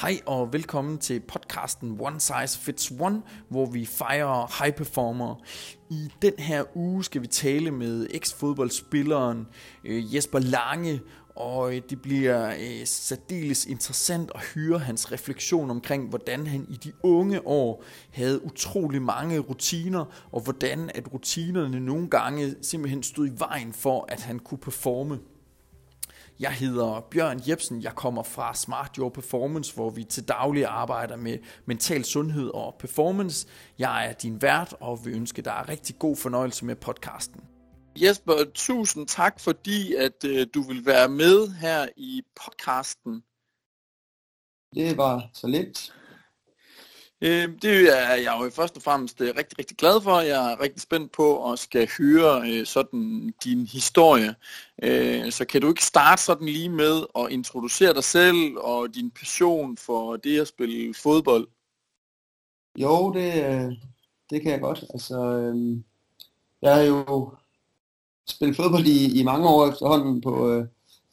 Hej og velkommen til podcasten One Size Fits One, hvor vi fejrer high performer. I den her uge skal vi tale med eks-fodboldspilleren øh, Jesper Lange, og øh, det bliver øh, særdeles interessant at høre hans refleksion omkring, hvordan han i de unge år havde utrolig mange rutiner, og hvordan at rutinerne nogle gange simpelthen stod i vejen for, at han kunne performe. Jeg hedder Bjørn Jebsen, jeg kommer fra Smart Your Performance, hvor vi til daglig arbejder med mental sundhed og performance. Jeg er din vært og vil ønske dig rigtig god fornøjelse med podcasten. Jesper, tusind tak, fordi at øh, du vil være med her i podcasten. Det var så lidt. Øh, det er jeg jo først og fremmest øh, rigtig, rigtig glad for. Jeg er rigtig spændt på at skal høre øh, sådan din historie. Øh, så kan du ikke starte sådan lige med at introducere dig selv og din passion for det at spille fodbold? Jo, det, øh, det kan jeg godt. Altså, øh, jeg har jo spillet fodbold i, i mange år efterhånden på, øh,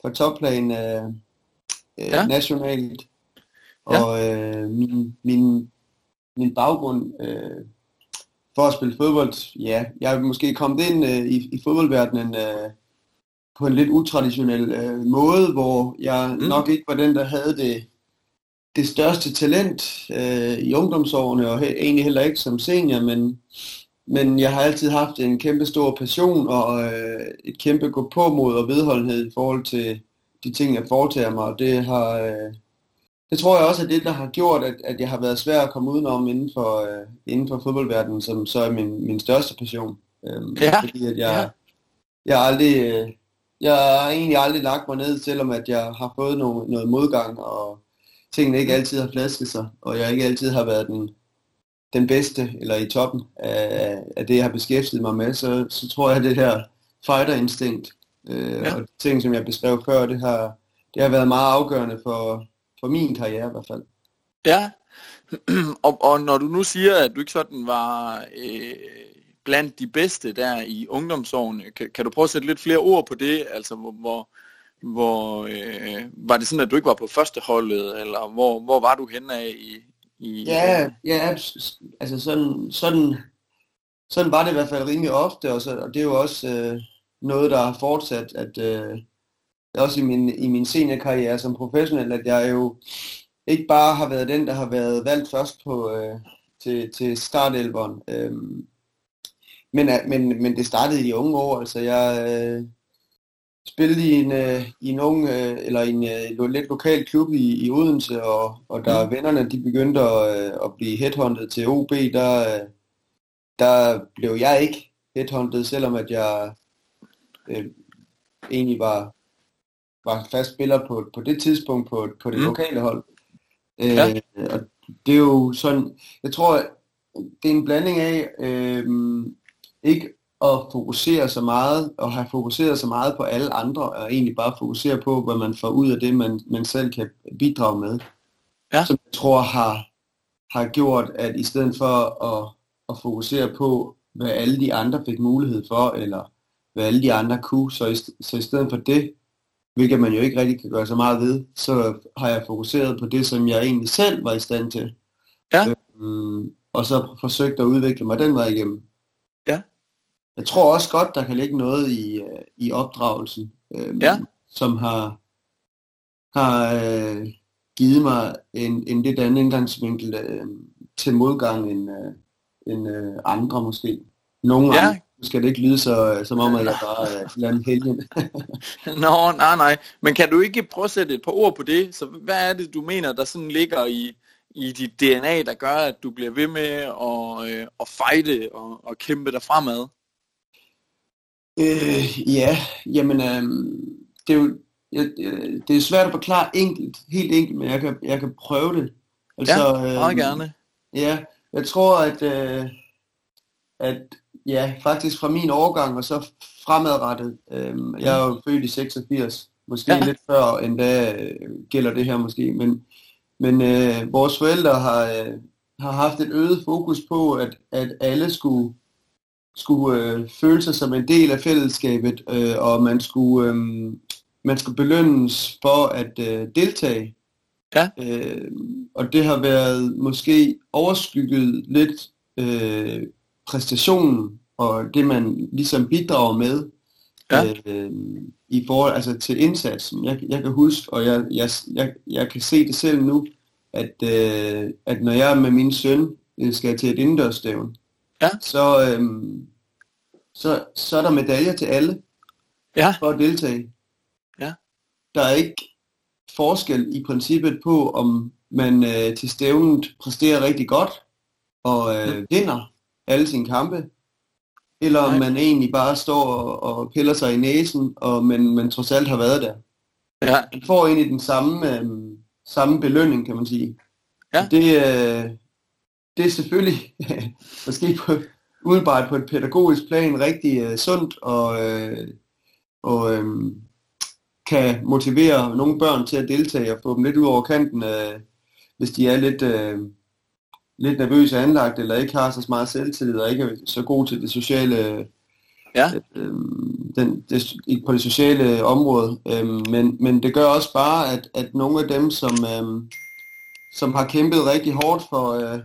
på topplan øh, ja. nationalt. Og ja. øh, min, min min baggrund øh, for at spille fodbold, ja, jeg er måske kommet ind øh, i, i fodboldverdenen øh, på en lidt utraditionel øh, måde, hvor jeg mm. nok ikke var den, der havde det, det største talent øh, i ungdomsårene, og he, egentlig heller ikke som senior, men, men jeg har altid haft en kæmpe stor passion og øh, et kæmpe gå på mod og vedholdenhed i forhold til de ting, jeg foretager mig, og det har, øh, det tror jeg også er det, der har gjort, at, at jeg har været svær at komme udenom inden for, øh, inden for fodboldverdenen, som så er min, min største passion. Øhm, ja. Fordi at jeg, ja. jeg, aldrig, øh, jeg har egentlig aldrig lagt mig ned, selvom at jeg har fået noget, noget modgang, og tingene ikke altid har flasket sig, og jeg ikke altid har været den, den bedste, eller i toppen af, af det, jeg har beskæftiget mig med, så, så tror jeg, at det her fighter-instinkt, øh, ja. og ting, som jeg beskrev før, det har, det har været meget afgørende for, for min karriere i hvert fald. Ja, og, og når du nu siger, at du ikke sådan var øh, blandt de bedste der i ungdomsårene, kan, kan du prøve at sætte lidt flere ord på det? Altså, hvor, hvor, hvor øh, var det sådan, at du ikke var på første holdet, eller hvor, hvor var du henne af i, i Ja, ja altså sådan, sådan, sådan var det i hvert fald rimelig ofte, og, så, og det er jo også øh, noget, der har fortsat, at øh, også i min, i min seniorkarriere som professionel, at jeg jo ikke bare har været den, der har været valgt først på, øh, til, til startelveren. Øhm, men, men, men det startede i de unge år. Altså jeg øh, spillede i en, øh, i en ung, øh, eller en øh, lidt lokal klub i, i Odense, og, og da mm. vennerne de begyndte at, øh, at blive headhunted til OB, der, øh, der blev jeg ikke headhunted, selvom at jeg øh, egentlig var var fast spiller på, på det tidspunkt på, på det mm. lokale hold. Ja. Øh, og det er jo sådan, jeg tror, det er en blanding af øh, ikke at fokusere så meget, og have fokuseret så meget på alle andre, og egentlig bare fokusere på, hvad man får ud af det, man, man selv kan bidrage med. Ja. Som jeg tror har, har gjort, at i stedet for at, at fokusere på, hvad alle de andre fik mulighed for, eller hvad alle de andre kunne, så i, så i stedet for det, hvilket man jo ikke rigtig kan gøre så meget ved, så har jeg fokuseret på det, som jeg egentlig selv var i stand til. Ja. Øhm, og så forsøgt at udvikle mig den vej igennem. Ja. Jeg tror også godt, der kan ligge noget i, øh, i opdragelsen, øhm, ja. som har, har øh, givet mig en, en lidt anden indgangsvinkel øh, til modgang end, øh, end øh, andre måske. Nogle ja. andre skal det ikke lyde så, som om, at jeg bare er en helgen. Nå, nej, nej. Men kan du ikke prøve at sætte et par ord på det? Så hvad er det, du mener, der sådan ligger i, i dit DNA, der gør, at du bliver ved med at, øh, at fighte og, og kæmpe dig fremad? Øh, ja, jamen, øh, det er jo det er svært at forklare enkelt, helt enkelt, men jeg kan, jeg kan prøve det. Altså, ja, meget øh, gerne. Ja, jeg tror, at, øh, at ja, faktisk fra min årgang og så fremadrettet. Øhm, jeg er jo født i 86, måske ja. lidt før end da øh, gælder det her måske, men, men øh, vores forældre har, øh, har haft et øget fokus på, at, at alle skulle, skulle øh, føle sig som en del af fællesskabet, øh, og man skulle, øh, man skulle belønnes for at øh, deltage. Ja. Øh, og det har været måske overskygget lidt øh, præstationen og det, man ligesom bidrager med Ja. øh, i forhold altså til indsatsen. Jeg, jeg kan huske, og jeg, jeg, jeg, jeg kan se det selv nu, at, øh, at når jeg med min søn øh, skal til et indendørsstævn, Ja. så, øh, så, så er der medaljer til alle Ja. for at deltage. Ja. Der er ikke forskel i princippet på, om man øh, til stævnet præsterer rigtig godt og øh, vinder alle sine kampe, eller om man egentlig bare står og, og piller sig i næsen, og men, man trods alt har været der. Ja. Man får egentlig den samme, øh, samme belønning, kan man sige. Ja. Det, øh, det er selvfølgelig måske på, umiddelbart på et pædagogisk plan rigtig øh, sundt og, øh, og øh, kan motivere nogle børn til at deltage og få dem lidt ud over kanten, øh, hvis de er lidt, øh, lidt nervøse anlagt eller ikke har så meget selvtillid og ikke er så god til det sociale Ja. øh, den, det, på det sociale område. Øh, men, men det gør også bare, at, at nogle af dem, som, øh, som har kæmpet rigtig hårdt for, øh,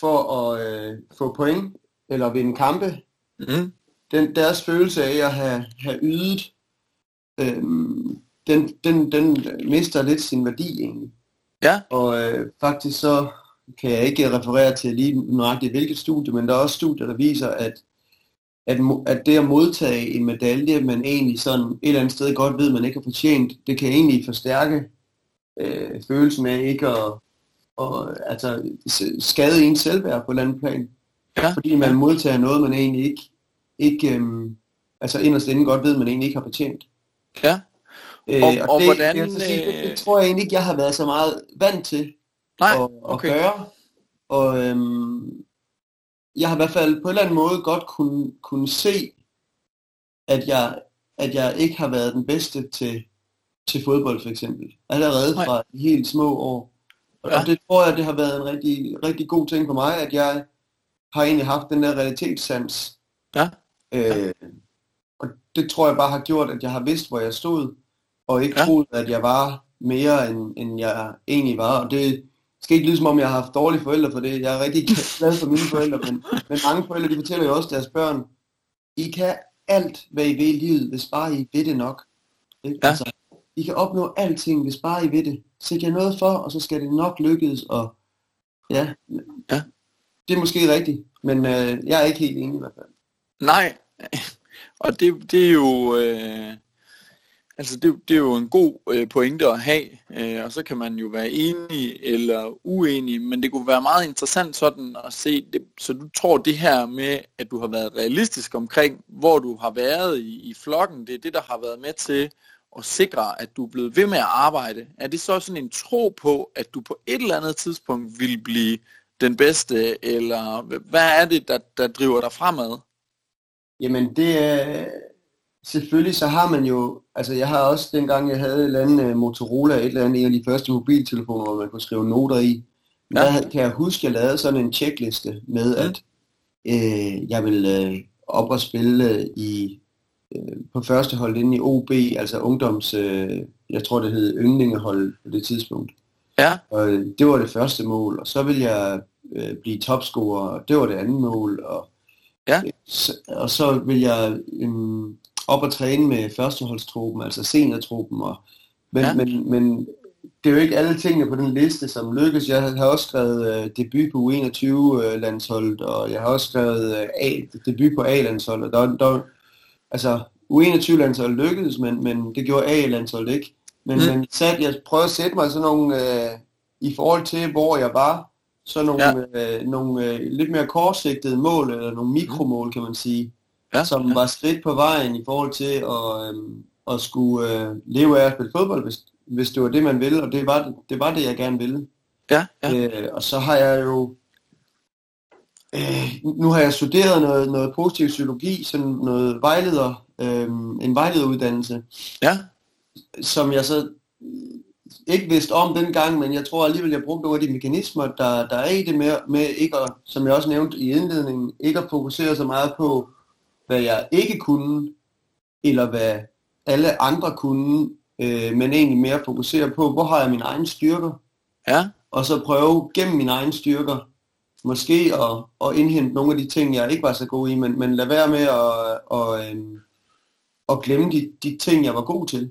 for at øh, få point eller vinde kampe, Mm. den, deres følelse af at have, have ydet, øhm, den, den, den mister lidt sin værdi egentlig. Ja. Og øh, faktisk så kan jeg ikke referere til lige nøjagtigt hvilket studie, men der er også studier, der viser, at, at, at det at modtage en medalje, man egentlig sådan et eller andet sted godt ved, man ikke har fortjent, det kan egentlig forstærke øh, følelsen af ikke at og, altså, skade ens selvværd på et eller andet plan. Ja. Fordi man modtager noget, man egentlig ikke, ikke øhm, altså inderst inde godt ved, man egentlig ikke har fortjent. Ja. Øh, Og- og det, hvordan, jeg sige, det, øh, det tror jeg egentlig ikke, jeg har været så meget vant til Nej. at, at okay. gøre. Og øhm, jeg har i hvert fald på en eller anden måde godt kunne, kunne se, at jeg, at jeg ikke har været den bedste til, til fodbold for eksempel. Allerede Nej. fra helt små år. Og, Ja. og det tror jeg, det har været en rigtig, rigtig god ting for mig, at jeg har egentlig haft den der realitetssans. Ja. Øh, og det tror jeg bare har gjort, at jeg har vidst, hvor jeg stod, og ikke Ja. ja. troet, at jeg var mere, end, end jeg egentlig var. Og det skal ikke lyde som om, jeg har haft dårlige forældre for det. Jeg er rigtig glad for mine forældre, men, men mange forældre, de fortæller jo også deres børn, I kan alt, hvad I vil i livet, hvis bare I ved det nok. Ikke? Ja. Altså, I kan opnå alting, hvis bare I ved det. Sæt jer noget for, og så skal det nok lykkes. Og, ja. Ja. Det er måske rigtigt, men øh, jeg er ikke helt enig i hvert fald. Nej, og det, det er jo, øh, altså det, det er jo en god øh, pointe at have, øh, og så kan man jo være enig eller uenig, men det kunne være meget interessant sådan at se, det, så du tror det her med, at du har været realistisk omkring, hvor du har været i, i flokken, det er det, der har været med til at sikre, at du er blevet ved med at arbejde. Er det så sådan en tro på, at du på et eller andet tidspunkt vil blive den bedste, eller hvad er det, der, der driver dig fremad? Jamen det er, selvfølgelig så har man jo, altså jeg har også dengang jeg havde et eller andet øh, Motorola, et eller andet, en af de første mobiltelefoner, hvor man kunne skrive noter i, Ja. ja. der kan jeg huske, jeg lavede sådan en checkliste med, Mm. at øh, jeg ville øh, op og spille øh, i, øh, på første hold inde i OB, altså ungdoms, øh, jeg tror det hed yndlingehold på det tidspunkt. Ja, Og øh, det var det første mål, og så ville jeg øh, blive topscorer, og det var det andet mål, og, Ja. så, og så vil jeg øhm, op og træne med førsteholdstruppen, altså seniortruppen, og, men, Ja. men, men det er jo ikke alle tingene på den liste, som lykkes. Jeg har også skrevet øh, debut på U21-landsholdet, og jeg har også skrevet øh, A, debut på A-landsholdet. Der, der, altså, U21-landsholdet lykkedes, men, men det gjorde A-landsholdet ikke. Men, Mm. mm. men sat, jeg prøvede at sætte mig sådan nogle, øh, i forhold til, hvor jeg var, så nogle, ja. øh, nogle øh, lidt mere kortsigtede mål, eller nogle mikromål, kan man sige, ja, som ja. var skridt på vejen i forhold til at, øh, at skulle øh, leve af at spille fodbold, hvis, hvis det var det, man ville, og det var det, det, var det jeg gerne ville. ja, ja. Øh, og så har jeg jo, øh, nu har jeg studeret noget, noget positiv psykologi, sådan noget vejleder, øh, en vejlederuddannelse, ja. som jeg så ikke vidste om dengang, men jeg tror alligevel, jeg brugte nogle af de mekanismer, der, der er i det med, med ikke at, som jeg også nævnte i indledningen, ikke at fokusere så meget på, hvad jeg ikke kunne, eller hvad alle andre kunne, øh, men egentlig mere fokusere på, hvor har jeg mine egne styrker, Ja, og så prøve gennem mine egne styrker, måske at, at indhente nogle af de ting, jeg ikke var så god i, men, men lad være med at, at, øhm, at glemme de, de ting, jeg var god til.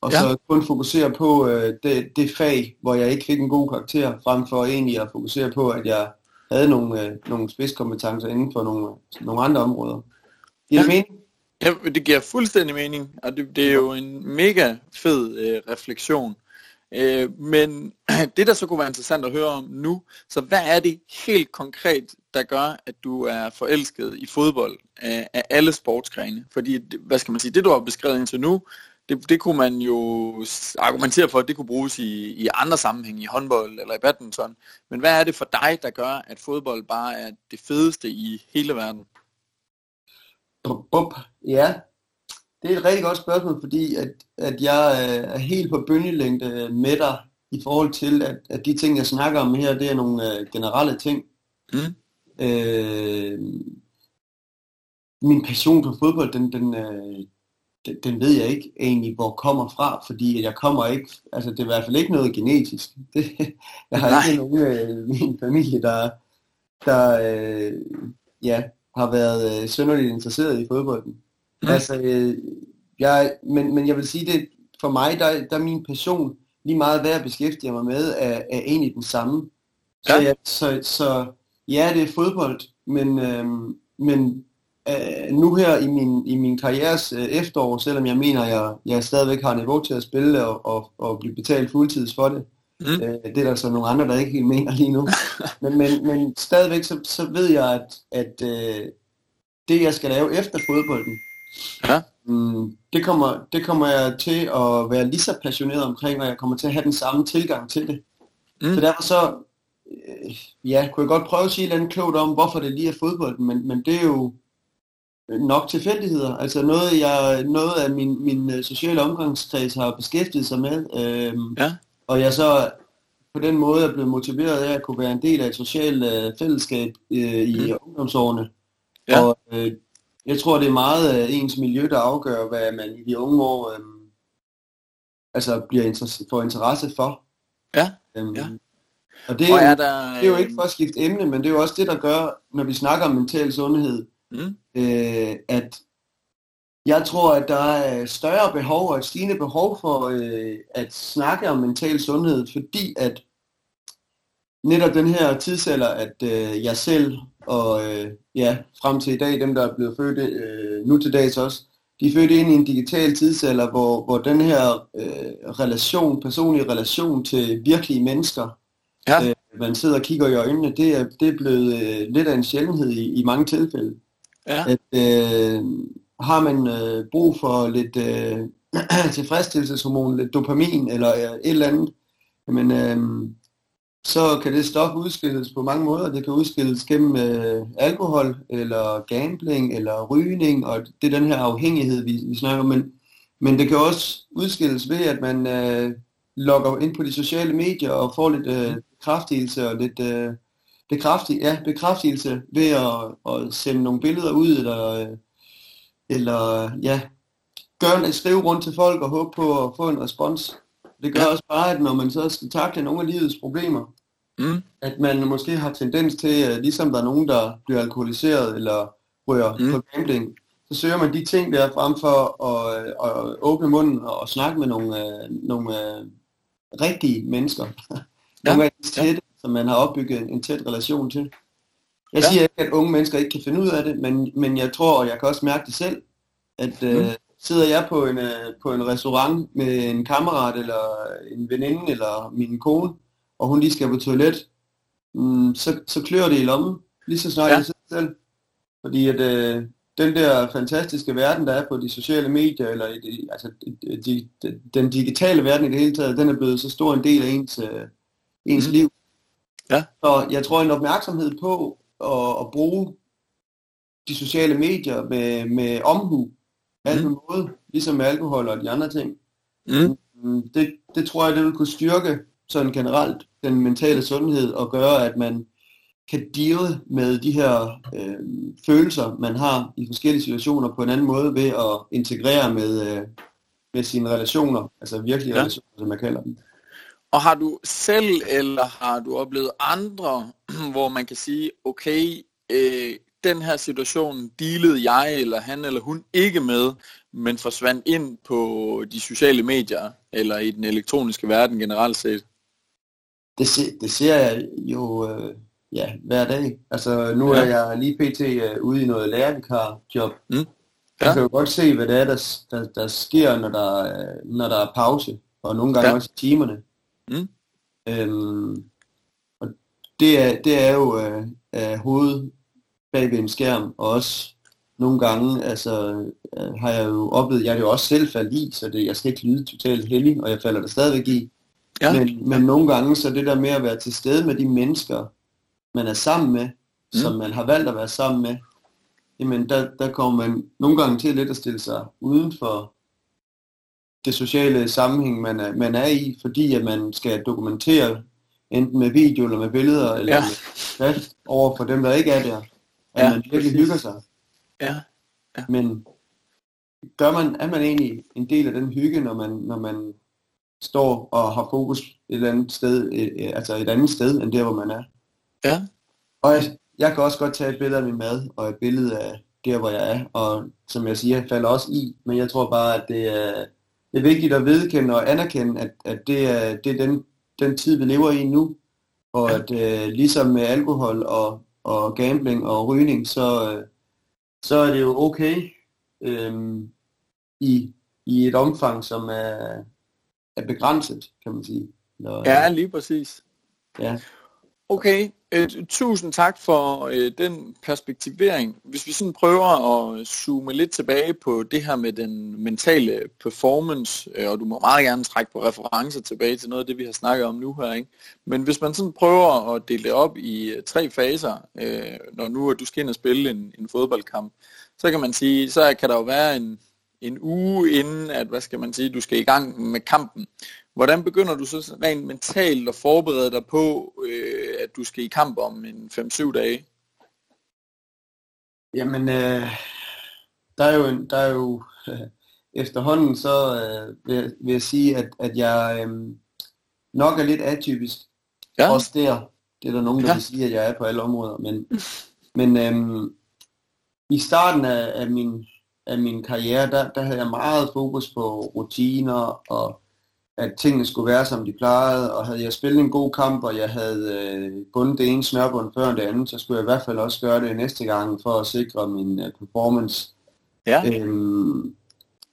Og Ja. så kun fokusere på øh, det, det fag, hvor jeg ikke fik en god karakter, frem for egentlig at fokusere på, at jeg havde nogle, øh, nogle spidskompetencer inden for nogle, nogle andre områder. Giver det Ja. mening? Ja, det giver fuldstændig mening, og det, det er jo en mega fed øh, refleksion. Øh, men det, der så kunne være interessant at høre om nu, så hvad er det helt konkret, der gør, at du er forelsket i fodbold af, af alle sportsgrene? Fordi, hvad skal man sige, det du har beskrevet indtil nu, det, det kunne man jo argumentere for, at det kunne bruges i, i andre sammenhænge, i håndbold eller i badminton. Men hvad er det for dig, der gør, at fodbold bare er det fedeste i hele verden? Bup, bup. Ja, det er et rigtig godt spørgsmål, fordi at, at jeg øh, er helt på bølgelængde med dig i forhold til, at, at de ting, jeg snakker om her, det er nogle øh, generelle ting. Mm? Øh, min passion for fodbold, den, den, øh, den, den ved jeg ikke egentlig, hvor kommer fra, fordi jeg kommer ikke, altså det er i hvert fald ikke noget genetisk. Det, jeg har Nej. ikke nogen øh, i min familie, der, der øh, ja, har været øh, synderligt interesseret i fodbolden. Mm. Altså, øh, jeg, men, men jeg vil sige, det for mig, der, der er min passion lige meget, hvad jeg beskæftiger mig med, er, er egentlig den samme. Så, Ja. ja. jeg, så, så ja, det er fodbold, men, øhm, men øh, nu her i min, i min karrieres øh, efterår, selvom jeg mener, jeg, jeg stadigvæk har niveau til at spille og, og, og blive betalt fuldtids for det, Mm. øh, det er der så nogle andre, der ikke helt mener lige nu. men, men, men stadigvæk, så, så ved jeg, at, at øh, det, jeg skal lave efter fodbolden, Ja. Mm, det, kommer, det kommer jeg til at være lige så passioneret omkring, og jeg kommer til at have den samme tilgang til det. Mm. Så derfor så, øh, ja, kunne jeg godt prøve at sige et eller andet klogt om, hvorfor det lige er fodbolden, men, men det er jo nok tilfældigheder. Altså noget, jeg, noget af min, min øh, sociale omgangskreds har beskæftiget sig med, øhm, Ja. Og jeg så på den måde er blevet motiveret af at kunne være en del af et socialt øh, fællesskab øh, i Mm. ungdomsårene. Ja. Og øh, jeg tror, det er meget øh, ens miljø, der afgør, hvad man i de unge år øh, altså bliver interesse, får interesse for. Ja, Øhm, ja. Og det er, Og er der, det er jo ikke for at skifte emne, men det er jo også det, der gør, når vi snakker om mental sundhed, Mm? øh, at jeg tror, at der er større behov og et stigende behov for øh, at snakke om mental sundhed, fordi at netop den her tidsalder, at øh, jeg selv og øh, ja, frem til i dag, dem der er blevet født øh, nu til dags også, de er født ind i en digital tidsalder, hvor, hvor den her øh, relation, personlige relation til virkelige mennesker, Ja. øh, man sidder og kigger i øjnene, det er, det er blevet øh, lidt af en sjældenhed i, i mange tilfælde Ja. at øh, har man øh, brug for lidt øh, tilfredsstillelseshormon, lidt dopamin eller øh, et eller andet, jamen, øh, så kan det stof udskilles på mange måder. Det kan udskilles gennem øh, alkohol, eller gambling, eller rygning, og det er den her afhængighed, vi, vi snakker om. Men, men det kan også udskilles ved, at man øh, logger ind på de sociale medier og får lidt øh, bekræftelse og lidt... Øh, bekræftig, ja, bekræftelse ved at, at sende nogle billeder ud, eller, øh, eller ja, gøre, skrive rundt til folk og håbe på at få en respons. Det gør Ja. også bare, at når man så skal takle nogle af livets problemer, Mm? at man måske har tendens til, ligesom der er nogen, der bliver alkoholiseret eller rører Mm. på gambling, så søger man de ting der frem for at, øh, at åbne munden og snakke med nogle, øh, nogle øh, rigtige mennesker. nogle af de ja. tætte, som man har opbygget en, en tæt relation til. Jeg Ja. siger ikke, at unge mennesker ikke kan finde ud af det, men, men jeg tror, og jeg kan også mærke det selv, at øh, Mm. sidder jeg på en, øh, på en restaurant med en kammerat eller en veninde eller min kone, og hun lige skal på toilet, mm, så, så klør det i lommen, lige så snart Ja. jeg sidder selv. Fordi at øh, den der fantastiske verden, der er på de sociale medier, eller i de, altså, de, de, de, den digitale verden i det hele taget, den er blevet så stor en del af ens, øh, ens mm. liv. Ja. Så jeg tror, en opmærksomhed på at, at bruge de sociale medier med, med omhu, alt Mm. måde, ligesom med alkohol og de andre ting, Mm? Mm, det, det tror jeg, det vil kunne styrke sådan generelt den mentale sundhed og gøre, at man kan deal med de her øh, følelser, man har i forskellige situationer på en anden måde ved at integrere med, øh, med sine relationer, altså virkelige ja. relationer, som jeg kalder dem. Og har du selv, eller har du oplevet andre, hvor man kan sige, okay, øh, den her situation dealede jeg, eller han eller hun ikke med, men forsvandt ind på de sociale medier, eller i den elektroniske verden generelt set? Det, se, det ser jeg jo øh, ja, hver dag. Altså nu ja. er jeg lige pt. Uh, ude i noget lærervikar-job. Mm. Ja. Jeg kan jo godt se, hvad det er, der, der, der sker, når der, når der er pause, og nogle gange ja. også timerne. Mm. Øhm, det er, det er jo øh, øh, hovedet bag ved en skærm, og også nogle gange altså, øh, har jeg jo oplevet, jeg er jo også selv faldet i, så det, jeg skal ikke lyde totalt heldig, og jeg falder der stadigvæk i. Ja. Men, men nogle gange, så det der med at være til stede med de mennesker, man er sammen med, mm. som man har valgt at være sammen med, jamen der, der kommer man nogle gange til lidt at stille sig uden for det sociale sammenhæng, man er, man er i, fordi at man skal dokumentere enten med video eller med billeder, eller ja. med over for dem, der ikke er der, at ja, man virkelig hygger sig. Ja. ja. Men gør man, er man egentlig en del af den hygge, når man, når man står og har fokus et eller andet sted, altså et andet sted, end der, hvor man er. Ja. Og jeg, jeg kan også godt tage et billede af min mad, og et billede af der, hvor jeg er, og som jeg siger, jeg falder også i, men jeg tror bare, at det er, det er vigtigt at vedkende og anerkende, at, at det er, det er den, den tid, vi lever i nu, og at øh, ligesom med alkohol og, og gambling og rygning, så, øh, så er det jo okay øh, i, i et omfang, som er, er begrænset, kan man sige. Når, ja, lige præcis. Ja. Okay, øh, tusind tak for øh, den perspektivering. Hvis vi sådan prøver at zoome lidt tilbage på det her med den mentale performance, øh, og du må meget gerne trække på referencer tilbage til noget af det, vi har snakket om nu her. Ikke? Men hvis man sådan prøver at dele det op i øh, tre faser, øh, når nu at du skal ind og spille en, en fodboldkamp, så kan man sige, så kan der jo være en, en uge inden, at hvad skal man sige, du skal i gang med kampen. Hvordan begynder du så rent mentalt at forberede dig på, øh, at du skal i kamp om en 5-7 dage? Jamen, øh, der er jo, en, der er jo øh, efterhånden så øh, vil, vil jeg sige, at, at jeg øh, nok er lidt atypisk. Ja. Også der. Det er der nogen, der ja. vil sige, at jeg er på alle områder. Men, men øh, i starten af, af, min, af min karriere, der, der havde jeg meget fokus på rutiner og at tingene skulle være, som de plejede, og havde jeg spillet en god kamp, og jeg havde øh, bundet det ene snørbund før det andet, så skulle jeg i hvert fald også gøre det næste gang, for at sikre min øh, performance. Ja. Øhm,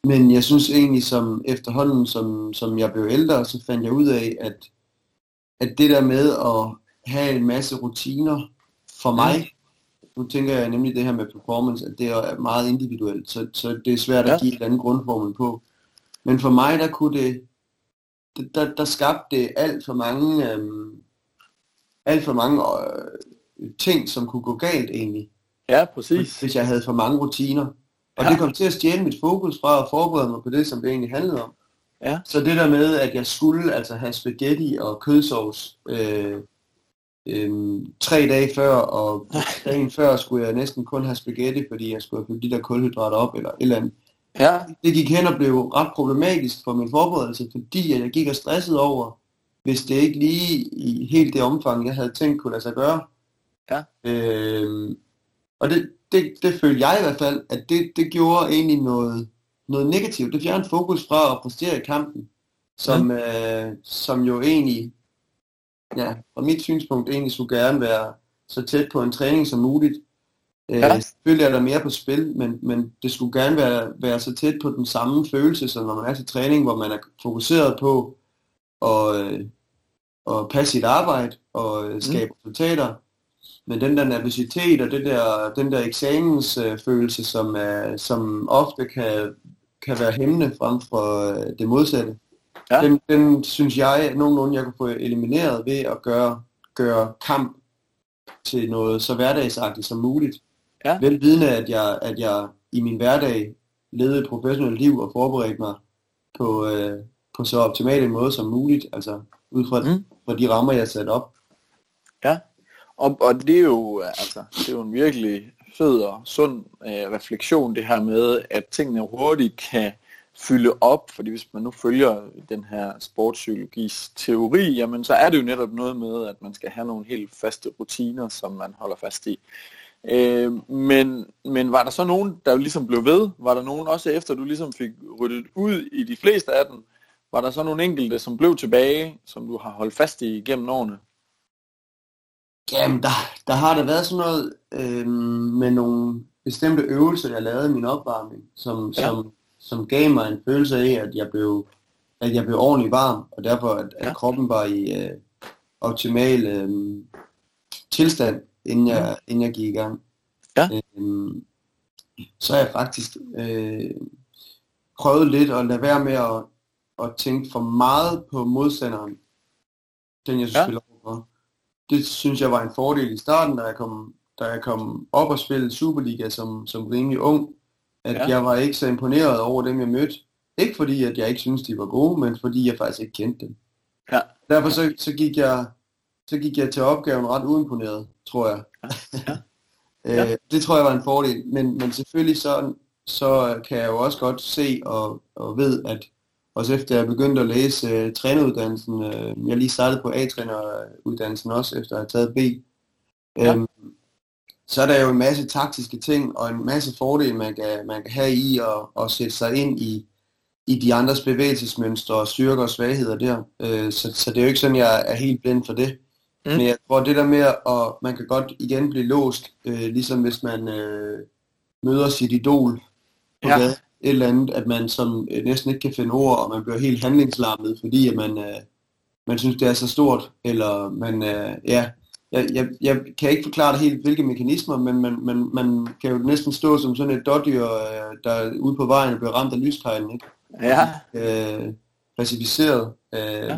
men jeg synes egentlig, som efterhånden, som, som jeg blev ældre, så fandt jeg ud af, at, at det der med at have en masse rutiner, for mig, nu tænker jeg nemlig det her med performance, at det er meget individuelt, så, så det er svært ja. at give et andet grundformel på. Men for mig, der kunne det der, der skabte det alt for mange, øhm, alt for mange øh, ting, som kunne gå galt egentlig. Ja, præcis. Hvis jeg havde for mange rutiner. Og ja. det kom til at stjæle mit fokus fra at forberede mig på det, som det egentlig handlede om. Ja. Så det der med, at jeg skulle altså have spaghetti og kødsovs øh, øh, tre dage før, og dagen før skulle jeg næsten kun have spaghetti, fordi jeg skulle have de der kulhydrater op, eller et eller andet. Ja. Det gik hen og blev ret problematisk for min forberedelse, fordi jeg gik og stressede over, hvis det ikke lige i helt det omfang, jeg havde tænkt kunne lade sig gøre. Ja. Øh, og det, det, det følte jeg i hvert fald, at det, det gjorde egentlig noget, noget negativt. Det fjernede fokus fra at præstere i kampen, som, mm. øh, som jo egentlig, ja, fra mit synspunkt egentlig skulle gerne være så tæt på en træning som muligt. Ja. Øh, selvfølgelig er der mere på spil, men, men det skulle gerne være, være så tæt på den samme følelse, som når man er til træning, hvor man er fokuseret på at, øh, at passe sit arbejde og øh, skabe mm. resultater. Men den der nervøsitet og det der, den der eksamensfølelse, som, er, som ofte kan, kan være hæmmende frem for øh, det modsatte, ja. den, den synes jeg nogenlunde, jeg kan få elimineret ved at gøre, gøre kamp til noget så hverdagsagtigt som muligt. Ja. Velvidende, at jeg, at jeg i min hverdag levede et professionelt liv og forberedte mig på, øh, på så optimal en måde som muligt, altså ud fra, mm. fra de rammer, jeg satte op. Ja, og, og det, er jo, altså, det er jo en virkelig fed og sund øh, refleksion, det her med, at tingene hurtigt kan fylde op, fordi hvis man nu følger den her sportspsykologis teori, jamen så er det jo netop noget med, at man skal have nogle helt faste rutiner, som man holder fast i. Øh, men, men var der så nogen, der ligesom blev ved? Var der nogen også efter du ligesom fik ryddet ud i de fleste af dem? Var der så nogle enkelte, som blev tilbage, som du har holdt fast i gennem årene? Jamen, der, der har der været sådan noget øh, med nogle bestemte øvelser, jeg lavede i min opvarmning, som, ja. som, som gav mig en følelse af, at jeg blev, at jeg blev ordentligt varm, og derfor at, at ja. kroppen var i øh, optimal øh, tilstand, inden jeg, ja. inden jeg gik i gang. Ja. Øh, så har jeg faktisk øh, prøvet lidt at lade være med at, at tænke for meget på modstanderen, den jeg ja. spiller over Det synes jeg var en fordel i starten, da jeg kom, da jeg kom op og spillede Superliga som, som rimelig ung, at ja. jeg var ikke så imponeret over dem, jeg mødte. Ikke fordi, at jeg ikke synes de var gode, men fordi jeg faktisk ikke kendte dem. Ja. Derfor så, så, gik jeg, så gik jeg til opgaven ret uimponeret, tror jeg. Ja. Ja. Ja. det tror jeg var en fordel, men, men selvfølgelig så, så kan jeg jo også godt se og, og ved, at også efter jeg begyndte at læse uh, træneruddannelsen, uh, jeg lige startede på A-træneruddannelsen også, efter at have taget B, ja. um, så er der jo en masse taktiske ting og en masse fordele, man kan, man kan have i at, at sætte sig ind i, i de andres bevægelsesmønstre og styrker og svagheder der. Uh, så, så det er jo ikke sådan, jeg er helt blind for det. Mm. Men jeg tror, det der med, at man kan godt igen blive låst, uh, ligesom hvis man uh, møder sit idol på ja. gaden, et eller andet, at man som øh, næsten ikke kan finde ord, og man bliver helt handlingslammet, fordi at man, øh, man synes, det er så stort, eller man, øh, ja, jeg, jeg, jeg kan ikke forklare det helt, hvilke mekanismer, men man, man, man kan jo næsten stå som sådan et dårdyr, øh, der er ude på vejen og bliver ramt af lyskejlen, ikke? Ja. Øh, pacificeret. Øh, ja.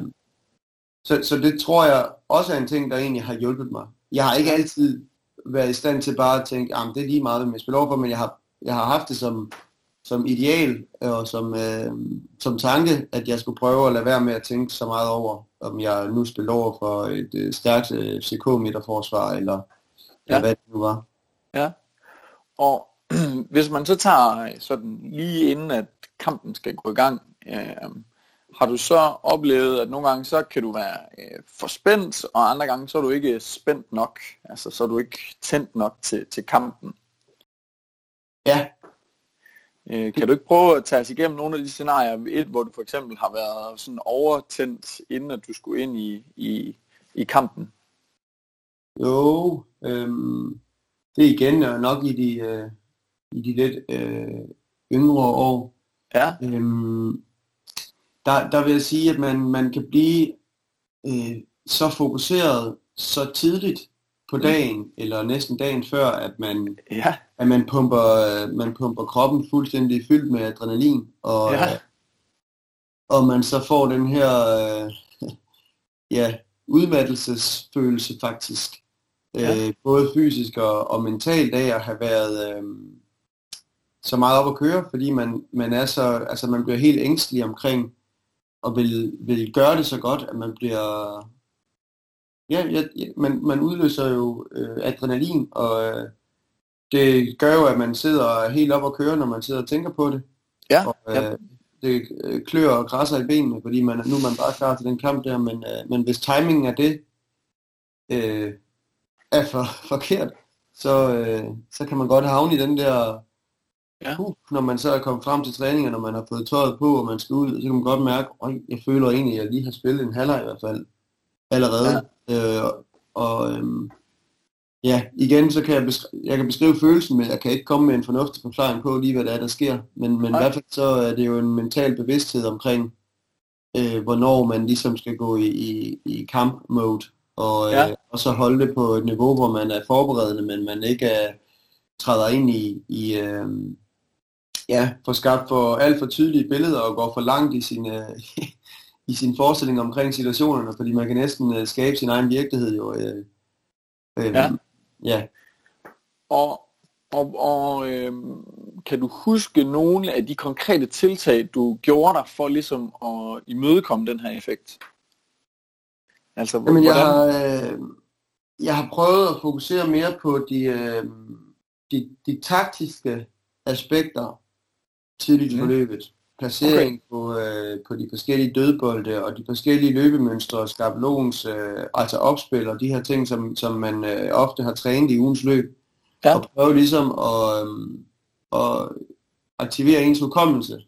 Så, så det tror jeg også er en ting, der egentlig har hjulpet mig. Jeg har ikke altid været i stand til bare at tænke, at det er lige meget, hvem jeg spiller over for, men jeg har, jeg har haft det som som ideal og som, øh, som tanke, at jeg skulle prøve at lade være med at tænke så meget over, om jeg nu spiller over for et øh, stærkt øh, FCK-midterforsvar, eller, ja. eller hvad det nu var. Ja, og hvis man så tager sådan lige inden, at kampen skal gå i gang, øh, har du så oplevet, at nogle gange så kan du være øh, for spændt, og andre gange så er du ikke spændt nok, altså så er du ikke tændt nok til, til kampen? Ja, Øh, kan du ikke prøve at tage os igennem nogle af de scenarier, et, hvor du for eksempel har været sådan overtændt, inden at du skulle ind i, i, i kampen? Jo, øhm, det er igen nok i de, øh, i de lidt øh, yngre år. Ja. Øhm, der, der vil jeg sige, at man, man kan blive øh, så fokuseret så tidligt på mm. dagen, mm. eller næsten dagen før, at man, ja. at man, pumper, man pumper kroppen fuldstændig fyldt med adrenalin, og, ja. og man så får den her øh, ja, udmattelsesfølelse faktisk, ja. øh, både fysisk og, og mentalt af at have været øh, så meget op at køre, fordi man, man er så, altså man bliver helt ængstelig omkring, og vil, vil gøre det så godt, at man bliver Ja, ja, ja man, man udløser jo øh, adrenalin, og øh, det gør jo, at man sidder helt op og kører, når man sidder og tænker på det. Ja, og, øh, ja. Det øh, klør og græsser i benene, fordi man, nu er man bare klar til den kamp der, men, øh, men hvis timingen af det øh, er for, forkert, så, øh, så kan man godt havne i den der, ja. uh, når man så er kommet frem til træning, og når man har fået tøjet på, og man skal ud, så kan man godt mærke, at jeg føler egentlig, at jeg lige har spillet en halvleg i hvert fald allerede. Ja. Øh, og øhm, ja, igen, så kan jeg, beskrive, jeg kan beskrive følelsen, men jeg kan ikke komme med en fornuftig forklaring på lige, hvad det er, der sker. Men, men i hvert fald så er det jo en mental bevidsthed omkring, øh, hvornår man ligesom skal gå i, i, i kamp-mode, og, øh, ja. og så holde det på et niveau, hvor man er forberedende, men man ikke er, træder ind i, i øh, ja, får skabt for alt for tydelige billeder og går for langt i sin, øh, i sin forestilling omkring situationerne, fordi man kan næsten uh, skabe sin egen virkelighed jo. Uh, uh, ja. ja. Og, og, og øh, kan du huske nogle af de konkrete tiltag, du gjorde dig for ligesom at imødekomme den her effekt? Altså, Jamen, jeg, har, øh, jeg har prøvet at fokusere mere på de, øh, de, de taktiske aspekter tidligt i mm. forløbet. placering okay. på, øh, på de forskellige dødbolde og de forskellige løbemønstre, skabelons, øh, altså opspil og de her ting, som, som man øh, ofte har trænet i ugens løb. Ja. Og prøve ligesom at, øh, at aktivere ens hukommelse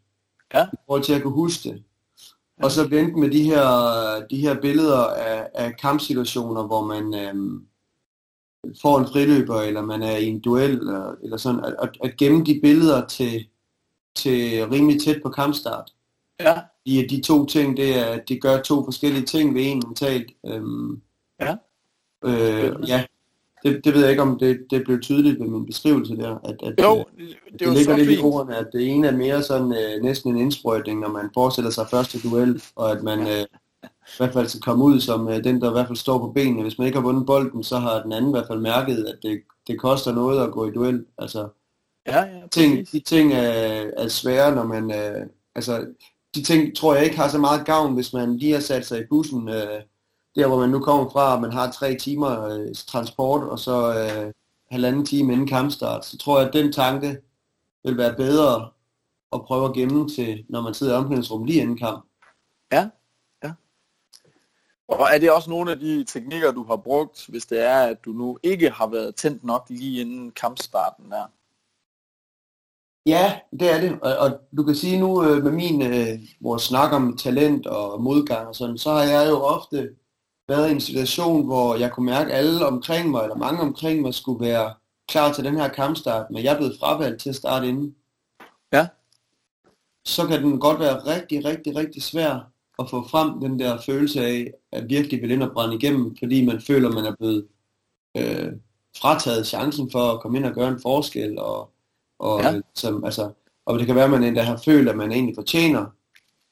ja. i forhold til at kunne huske det. Og så vente med de her, de her billeder af, af kampsituationer, hvor man øh, får en friløber, eller man er i en duel, eller, eller sådan, at, at gemme de billeder til, til rimelig tæt på kampstart. Ja. I de to ting, det er, de gør to forskellige ting ved en mentalt. Øhm, ja. Øh, ja, det, det ved jeg ikke, om det, det blev tydeligt ved min beskrivelse der. At, at, jo, øh, det, det, det ligger lidt fint. i ordene, at det ene er mere sådan øh, næsten en indsprøjtning, når man forestiller sig første duel, og at man øh, i hvert fald skal komme ud som øh, den, der i hvert fald står på benene. Hvis man ikke har vundet bolden, så har den anden i hvert fald mærket, at det, det koster noget at gå i duel. Altså, Ja, ja, ting, de ting er, er svære, når man... Øh, altså, de ting tror jeg ikke har så meget gavn, hvis man lige har sat sig i bussen, øh, der hvor man nu kommer fra, og man har tre timer øh, transport, og så øh, halvanden time inden kampstart, så tror jeg, at den tanke vil være bedre at prøve at gemme til, når man sidder i omklædningsrummet lige inden kamp. Ja, ja. Og er det også nogle af de teknikker, du har brugt, hvis det er, at du nu ikke har været tændt nok lige inden kampstarten der? Ja, det er det. Og, og du kan sige nu øh, med min, øh, vores snak om talent og modgang og sådan, så har jeg jo ofte været i en situation, hvor jeg kunne mærke, at alle omkring mig, eller mange omkring mig, skulle være klar til den her kampstart, men jeg er blevet fravalgt til at starte inden. Ja. Så kan den godt være rigtig, rigtig, rigtig svær at få frem den der følelse af, at virkelig vil ind og brænde igennem, fordi man føler, man er blevet øh, frataget chancen for at komme ind og gøre en forskel, og og, ja. som, altså, og det kan være, at man endda har følt, at man egentlig fortjener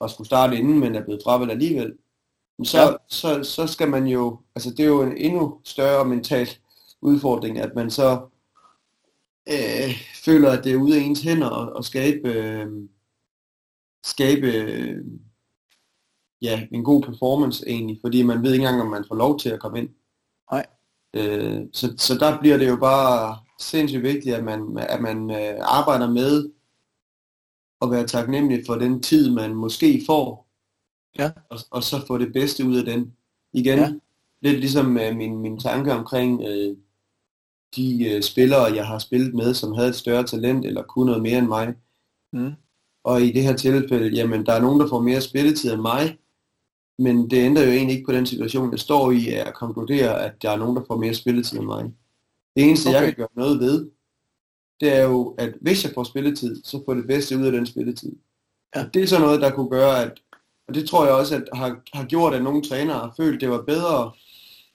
at skulle starte inden, men er blevet fravalgt alligevel. Men så, ja. så, så skal man jo, altså det er jo en endnu større mental udfordring, at man så øh, føler, at det er ude af ens hænder at, at skabe, øh, skabe øh, ja, en god performance egentlig, fordi man ved ikke engang, om man får lov til at komme ind. Nej. Øh, så, så der bliver det jo bare sindssygt vigtigt, at man, at man øh, arbejder med at være taknemmelig for den tid, man måske får, ja. og, og så få det bedste ud af den. Igen, ja. lidt ligesom øh, min, min tanke omkring øh, de øh, spillere, jeg har spillet med, som havde et større talent, eller kunne noget mere end mig. Mm. Og i det her tilfælde, jamen der er nogen, der får mere spilletid end mig, men det ændrer jo egentlig ikke på den situation, jeg står i, at konkludere, at der er nogen, der får mere spilletid end mig. Det eneste, okay. jeg kan gøre noget ved, det er jo, at hvis jeg får spilletid, så får det bedste ud af den spilletid. Ja. Det er så noget, der kunne gøre, at, og det tror jeg også, at har, har gjort, at nogle trænere har følt, det var bedre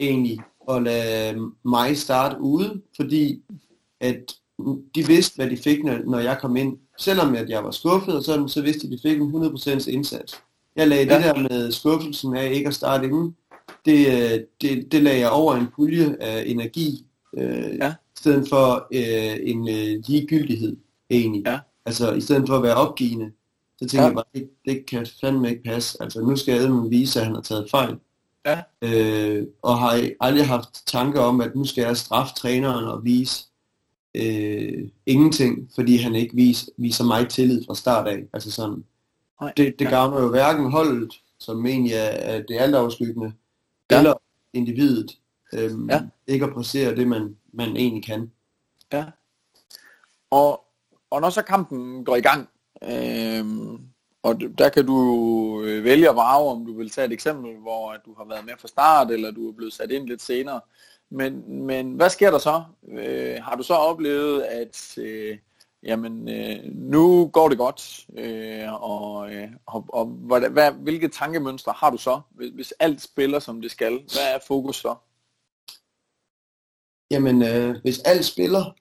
egentlig at lade mig starte ude, fordi at de vidste, hvad de fik, når, når jeg kom ind. Selvom at jeg var skuffet og sådan, så vidste de, at de fik en 100% indsats. Jeg lagde ja. det der med skuffelsen af ikke at starte inden, det, øh, det, det lagde jeg over en pulje af energi øh, ja. i stedet for øh, en øh, ligegyldighed egentlig. Ja. Altså i stedet for at være opgivende, så tænker ja. jeg bare, det, det kan fandme ikke passe. Altså nu skal Edmund vise, at han har taget fejl. Ja. Øh, og har aldrig haft tanker om, at nu skal jeg straffe træneren og vise øh, ingenting, fordi han ikke vis, viser mig tillid fra start af. Altså sådan, Nej. det, det ja. gavner jo hverken holdet, som egentlig er, er det altoverskyggende, ja. eller individet. Øhm, ja. Ikke at præstere det, man, man egentlig kan. Ja. Og, og når så kampen går i gang, øhm, og der kan du øh, vælge at vrage, om du vil tage et eksempel, hvor du har været med fra start, eller du er blevet sat ind lidt senere. Men, men hvad sker der så? Øh, har du så oplevet, at øh, jamen, øh, nu går det godt, øh, og, øh, og, og hvad, hvad, hvilke tankemønstre har du så, hvis, hvis alt spiller, som det skal? Hvad er fokus så? Jamen, øh, hvis alt spiller,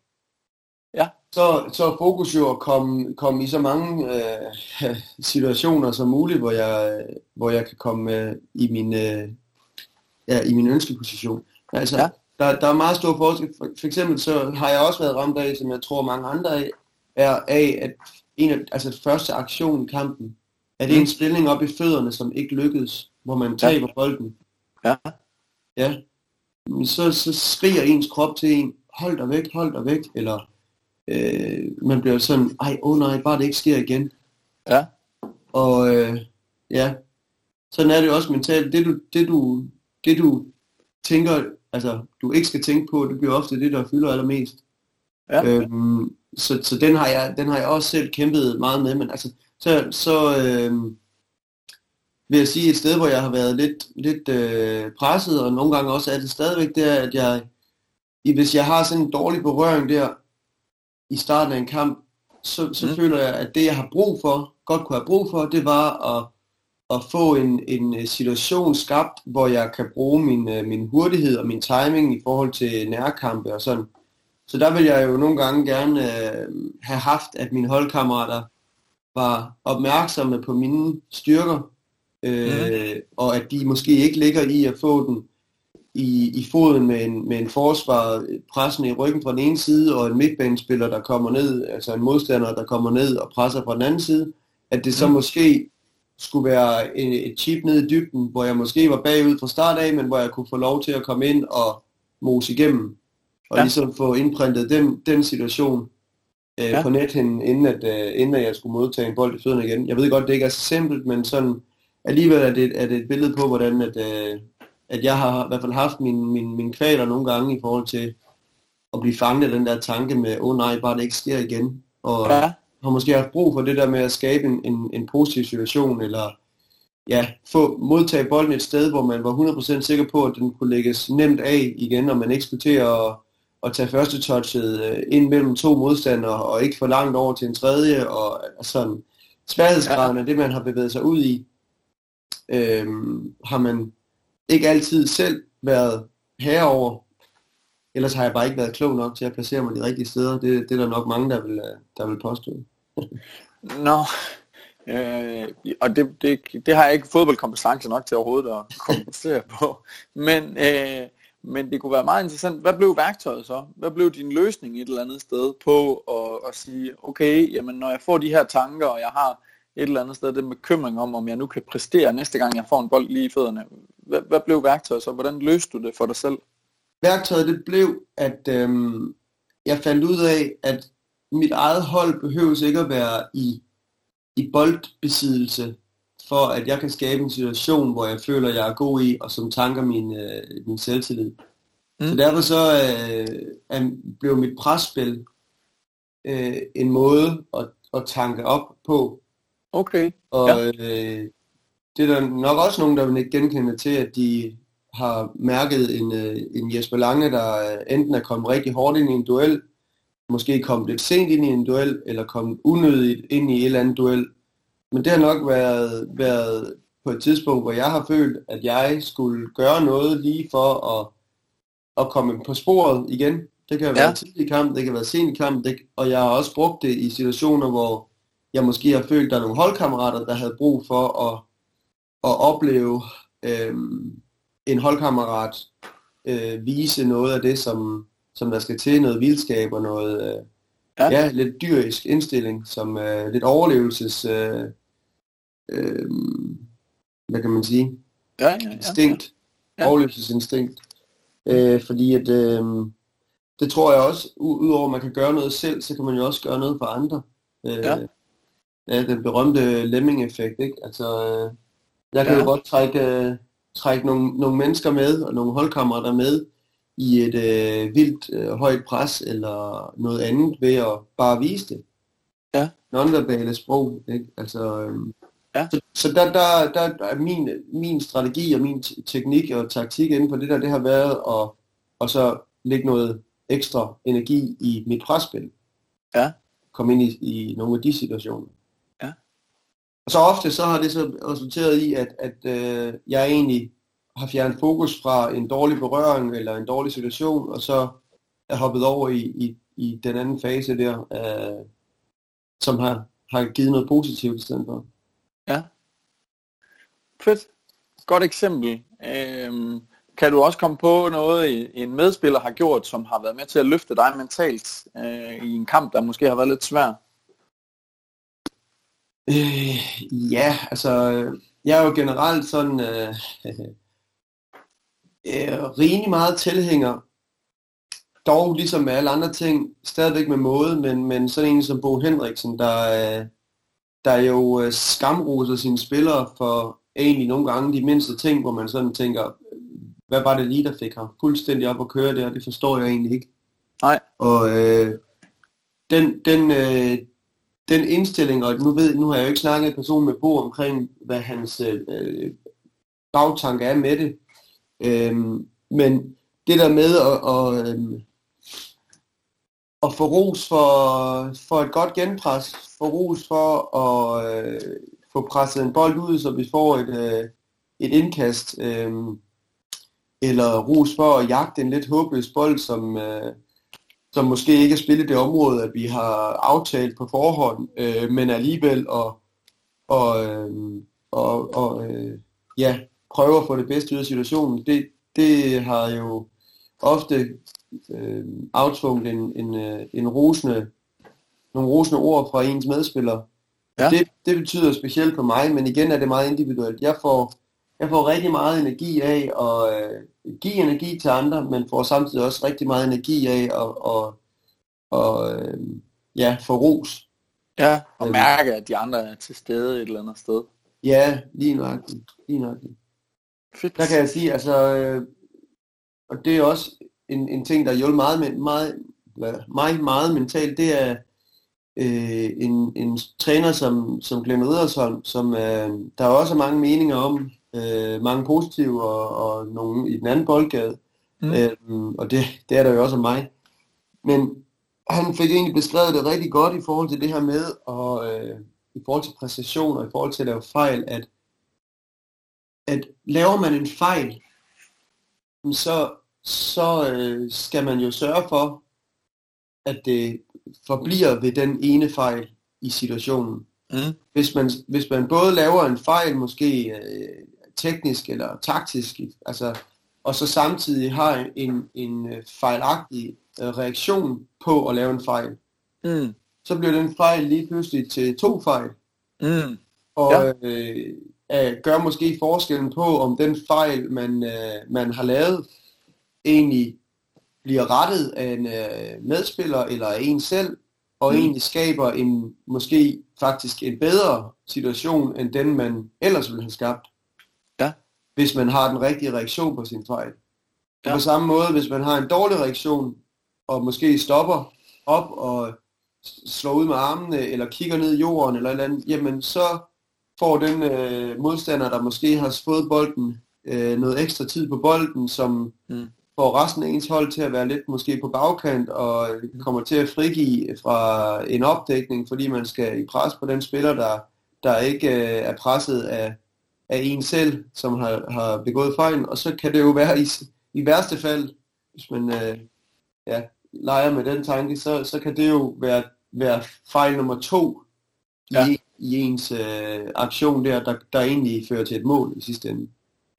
ja. så, så er fokus jo at komme, komme i så mange øh, situationer som muligt, hvor jeg, hvor jeg kan komme øh, i, min, øh, ja, i min ønskeposition. Altså, ja. der, der er meget stor forskel. For, for eksempel så har jeg også været ramt af, som jeg tror mange andre af, er af, at en af, altså første aktion i kampen, er det mm. en stilling op i fødderne, som ikke lykkedes, hvor man taber ja. bolden. Ja. Ja, så, så skriger ens krop til en, hold dig væk, hold dig væk, eller øh, man bliver sådan, ej, åh oh nej, bare det ikke sker igen. Ja. Og øh, ja, sådan er det også mentalt. Det du, det du, det du tænker, altså du ikke skal tænke på, det bliver ofte det, der fylder allermest. Ja. Øhm, så, så den har jeg, den har jeg også selv kæmpet meget med, men altså, så, så øh, vil jeg sige et sted, hvor jeg har været lidt, lidt øh, presset, og nogle gange også er det stadigvæk, det er, at jeg, hvis jeg har sådan en dårlig berøring der i starten af en kamp, så, så mm. føler jeg, at det jeg har brug for, godt kunne have brug for, det var at, at få en, en situation skabt, hvor jeg kan bruge min, øh, min hurtighed og min timing i forhold til nærkampe og sådan. Så der vil jeg jo nogle gange gerne øh, have haft, at mine holdkammerater var opmærksomme på mine styrker, øh, mm. og at de måske ikke ligger i at få den i, i foden med en, med en forsvar pressen i ryggen fra den ene side, og en midtbanespiller, der kommer ned, altså en modstander, der kommer ned og presser fra den anden side, at det så mm. måske skulle være en, et chip ned i dybden, hvor jeg måske var bagud fra start af, men hvor jeg kunne få lov til at komme ind og mose igennem, og ja. ligesom få indprintet den, den situation øh, ja. på nethen, inden, at, øh, inden at jeg skulle modtage en bold i fødderne igen. Jeg ved godt, det ikke er så simpelt, men sådan alligevel er det, er det et billede på, hvordan at, øh, at jeg har i hvert fald haft min, min, min kvaler nogle gange i forhold til at blive fanget af den der tanke med, åh oh, nej, bare det ikke sker igen. Og ja. har måske haft brug for det der med at skabe en, en, en positiv situation, eller ja, få modtage bolden et sted, hvor man var 100% sikker på, at den kunne lægges nemt af igen, og man ikke skulle til at, at tage første touchet øh, ind mellem to modstandere, og ikke for langt over til en tredje, og sådan sværhedsgraden af det, man har bevæget sig ud i, øhm, har man ikke altid selv været herover. Ellers har jeg bare ikke været klog nok til at placere mig de rigtige steder. Det, det er der nok mange, der vil, der vil påstå. Nå, øh, og det, det, det har jeg ikke fodboldkompetence nok til overhovedet at kompensere på. Men, øh, men det kunne være meget interessant. Hvad blev værktøjet så? Hvad blev din løsning et eller andet sted på at, at sige, okay, jamen når jeg får de her tanker, og jeg har et eller andet sted den bekymring om, om jeg nu kan præstere næste gang, jeg får en bold lige i fødderne. Hvad, hvad blev værktøjet så? Hvordan løste du det for dig selv? Værktøjet det blev, at øhm, jeg fandt ud af, at mit eget hold behøves ikke at være i, i boldbesiddelse, for at jeg kan skabe en situation, hvor jeg føler, jeg er god i, og som tanker min, øh, min selvtillid. Mm. Så derfor så øh, blev mit presspil øh, en måde at, at tanke op på, Okay. Og ja. øh, det er der nok også nogen, der vil ikke genkende til, at de har mærket en, øh, en Jesper Lange, der enten er kommet rigtig hårdt ind i en duel, måske kommet lidt sent ind i en duel, eller kommet unødigt ind i et eller andet duel. Men det har nok været, været på et tidspunkt, hvor jeg har følt, at jeg skulle gøre noget lige for at, at komme på sporet igen. Det kan være ja. tidlig kamp, det kan være sent i kamp, det, og jeg har også brugt det i situationer, hvor jeg måske har følt, der er nogle holdkammerater, der havde brug for at, at opleve øh, en holdkammerat øh, vise noget af det, som, som der skal til, noget vildskab og noget øh, ja. Ja, lidt dyrisk indstilling, som øh, lidt overlevelses, øh, øh, hvad kan man sige, ja, ja, ja, instinkt, ja. overlevelsesinstinkt. Øh, fordi at, øh, det tror jeg også, udover at man kan gøre noget selv, så kan man jo også gøre noget for andre. Øh, ja ja, den berømte lemming-effekt, ikke? Altså, øh, jeg kan ja. jo godt trække, øh, trække nogle, nogle mennesker med, og nogle holdkammerater med, i et øh, vildt øh, højt pres, eller noget andet, ved at bare vise det. Ja. Nonverbale sprog, ikke? Altså, øh, ja. Så, så der, der, der er min, min strategi og min teknik og taktik inden for det der, det har været at og så lægge noget ekstra energi i mit presspil. Ja. Komme ind i, i nogle af de situationer. Og så ofte så har det så resulteret i, at, at øh, jeg egentlig har fjernet fokus fra en dårlig berøring eller en dårlig situation, og så er hoppet over i, i, i den anden fase der, øh, som har, har givet noget positivt i stedet for. Ja. Fedt. Godt eksempel. Øhm, kan du også komme på noget, en medspiller har gjort, som har været med til at løfte dig mentalt øh, i en kamp, der måske har været lidt svær? Øh, ja, altså, jeg er jo generelt sådan øh, øh, rimelig meget tilhænger, dog ligesom med alle andre ting, stadigvæk med måde, men, men sådan en som Bo Henriksen, der, øh, der jo øh, skamroser sine spillere for egentlig nogle gange de mindste ting, hvor man sådan tænker, hvad var det lige, der fik ham fuldstændig op at køre der, det forstår jeg egentlig ikke. Nej. Og øh, den, den, øh, den indstilling, og nu, ved, nu har jeg jo ikke snakket en person med Bo omkring, hvad hans øh, bagtanke er med det. Øhm, men det der med at, at, øhm, at få ros for, for et godt genpres, få ros for at øh, få presset en bold ud, så vi får et, øh, et indkast, øh, eller ros for at jagte en lidt håbløs bold, som, øh, som måske ikke er spillet det område, at vi har aftalt på forhånd, øh, men alligevel og, og, øh, og, og øh, ja, prøve at få det bedste ud af situationen. Det, det har jo ofte øh, aftvunget en, en, øh, en rosende, nogle rosende ord fra ens medspillere. Ja. Det, det betyder specielt på mig, men igen er det meget individuelt. Jeg får, jeg får rigtig meget energi af at øh, give energi til andre, men får samtidig også rigtig meget energi af at, at, at, øh, ja, få ros. Ja, og mærke, at de andre er til stede et eller andet sted. Ja, lige nøjagtigt. Lige nøjagtigt. Fedt. Der kan jeg sige, altså, øh, og det er også en, en ting, der hjælper meget, med, meget, mig meget mentalt, det er øh, en, en træner som, som Glenn Riddersholm, som øh, der er også mange meninger om, øh, mange positive og, og nogle i den anden boldgade, mm. øh, og det, det er der jo også om mig. Men han fik egentlig beskrevet det rigtig godt i forhold til det her med, og øh, i forhold til præcision og i forhold til at lave fejl, at, at laver man en fejl, så, så øh, skal man jo sørge for, at det forbliver ved den ene fejl i situationen. Mm. Hvis, man, hvis man både laver en fejl, måske øh, teknisk eller taktisk, altså, og så samtidig har en, en øh, fejlagtig øh, reaktion på at lave en fejl, mm. så bliver den fejl lige pludselig til to fejl. Mm. Og ja. øh, øh, gør måske forskellen på, om den fejl, man, øh, man har lavet, egentlig bliver rettet af en øh, medspiller eller af en selv, og mm. egentlig skaber en måske faktisk en bedre situation, end den man ellers ville have skabt. Hvis man har den rigtige reaktion på sin fejl. Ja. Og på samme måde, hvis man har en dårlig reaktion, og måske stopper op og slår ud med armene, eller kigger ned i jorden, eller et eller andet, jamen så får den øh, modstander, der måske har fået bolden, øh, noget ekstra tid på bolden, som mm. får resten af ens hold til at være lidt måske på bagkant, og mm. kommer til at frigive fra en opdækning, fordi man skal i pres på den spiller, der, der ikke øh, er presset af, af en selv, som har, har begået fejlen, og så kan det jo være i, i værste fald, hvis man øh, ja, leger med den tanke, så, så kan det jo være, være fejl nummer to ja. i, i ens øh, aktion der, der, der egentlig fører til et mål i sidste ende.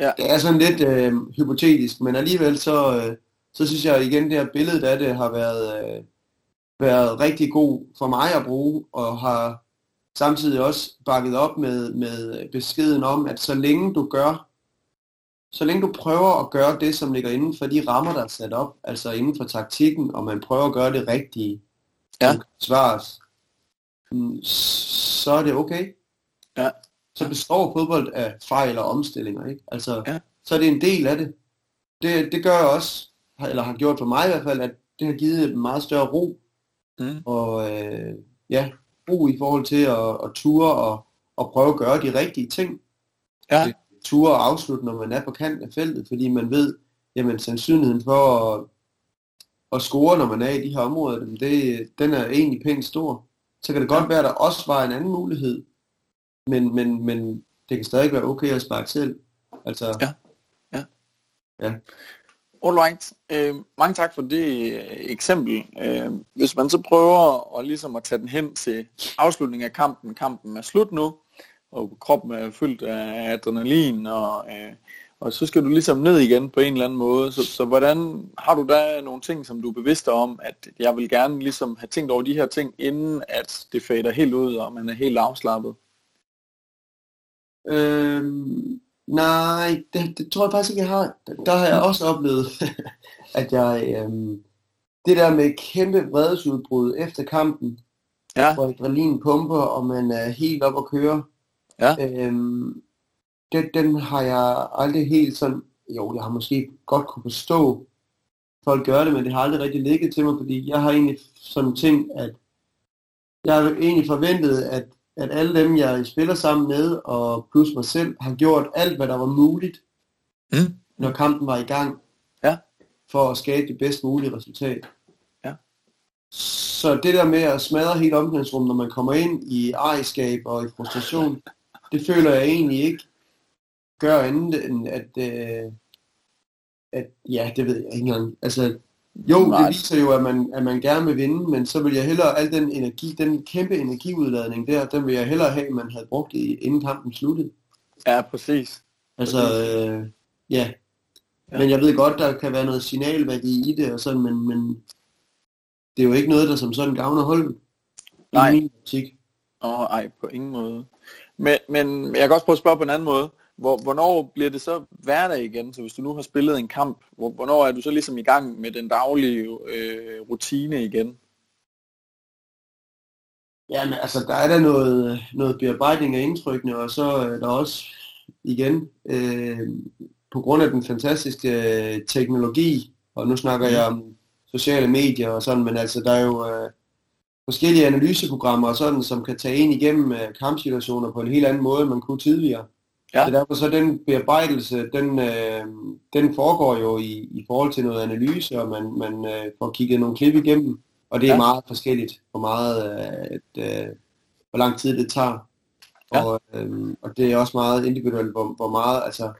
Ja. Det er sådan lidt øh, hypotetisk, men alligevel så, øh, så synes jeg igen, det her billede af det har været, øh, været rigtig god for mig at bruge, og har samtidig også bakket op med, med beskeden om, at så længe du gør, så længe du prøver at gøre det, som ligger inden for de rammer, der er sat op, altså inden for taktikken, og man prøver at gøre det rigtige, ja. svares, mm, så er det okay. Ja. Så består fodbold af fejl og omstillinger, ikke? Altså, ja. så er det en del af det. Det, det gør også, eller har gjort for mig i hvert fald, at det har givet en meget større ro. Mm. Og øh, ja, ro i forhold til at, at ture og, og prøve at gøre de rigtige ting. Ja. Ture og afslutte, når man er på kanten af feltet, fordi man ved, jamen sandsynligheden for at, at score, når man er i de her områder, det, den er egentlig pænt stor så kan det godt være, at der også var en anden mulighed, men, men, men det kan stadig være okay at sparke selv. Altså, ja. Ja. ja. Alright. Øh, mange tak for det øh, eksempel. Øh, hvis man så prøver at, ligesom at tage den hen til afslutningen af kampen, kampen er slut nu, og kroppen er fyldt af adrenalin, og øh, og så skal du ligesom ned igen på en eller anden måde. Så, så hvordan har du da nogle ting, som du er bevidst om, at jeg vil gerne ligesom have tænkt over de her ting, inden at det fader helt ud, og man er helt afslappet? Øhm, nej, det, det tror jeg faktisk ikke, jeg har. Der har jeg også oplevet, at jeg... Øhm, det der med kæmpe vredesudbrud efter kampen, ja. hvor adrenalin pumper, og man er helt op at køre. Ja. Øhm, den, den har jeg aldrig helt sådan, jo, jeg har måske godt kunne forstå, folk gør det, men det har aldrig rigtig ligget til mig, fordi jeg har egentlig sådan tænkt, at jeg har egentlig forventet, at, at alle dem, jeg spiller sammen med, og plus mig selv, har gjort alt, hvad der var muligt, mm. når kampen var i gang, ja. for at skabe det bedst mulige resultat. Ja. Så det der med at smadre hele omklædningsrummet, når man kommer ind i ejerskab og i frustration, det føler jeg egentlig ikke gør andet end at, øh, at ja, det ved jeg ikke engang. Altså, jo, Nej. det viser jo, at man, at man gerne vil vinde, men så vil jeg hellere, al den energi, den kæmpe energiudladning der, den vil jeg hellere have, man havde brugt i, inden kampen sluttede. Ja, præcis. Altså, øh, ja. ja. Men jeg ved godt, der kan være noget signalværdi i det, og sådan, men, men det er jo ikke noget, der som sådan gavner holdet. Nej. I min Åh, oh, ej, på ingen måde. Men, men jeg kan også prøve at spørge på en anden måde. Hvor, hvornår bliver det så hverdag igen? Så hvis du nu har spillet en kamp, hvor, hvornår er du så ligesom i gang med den daglige øh, rutine igen? Jamen altså, der er der noget, noget bearbejdning af indtrykkene, og så er der også igen, øh, på grund af den fantastiske øh, teknologi, og nu snakker jeg om sociale medier og sådan, men altså der er jo øh, forskellige analyseprogrammer og sådan, som kan tage ind igennem øh, kampsituationer på en helt anden måde, end man kunne tidligere. Ja. Så derfor så den bearbejdelse, den, øh, den foregår jo i, i forhold til noget analyse, og man, man øh, får kigget nogle klip igennem, og det er ja. meget forskelligt, hvor meget, øh, et, øh, hvor lang tid det tager. Ja. Og, øh, og det er også meget individuelt, hvor, hvor meget, altså,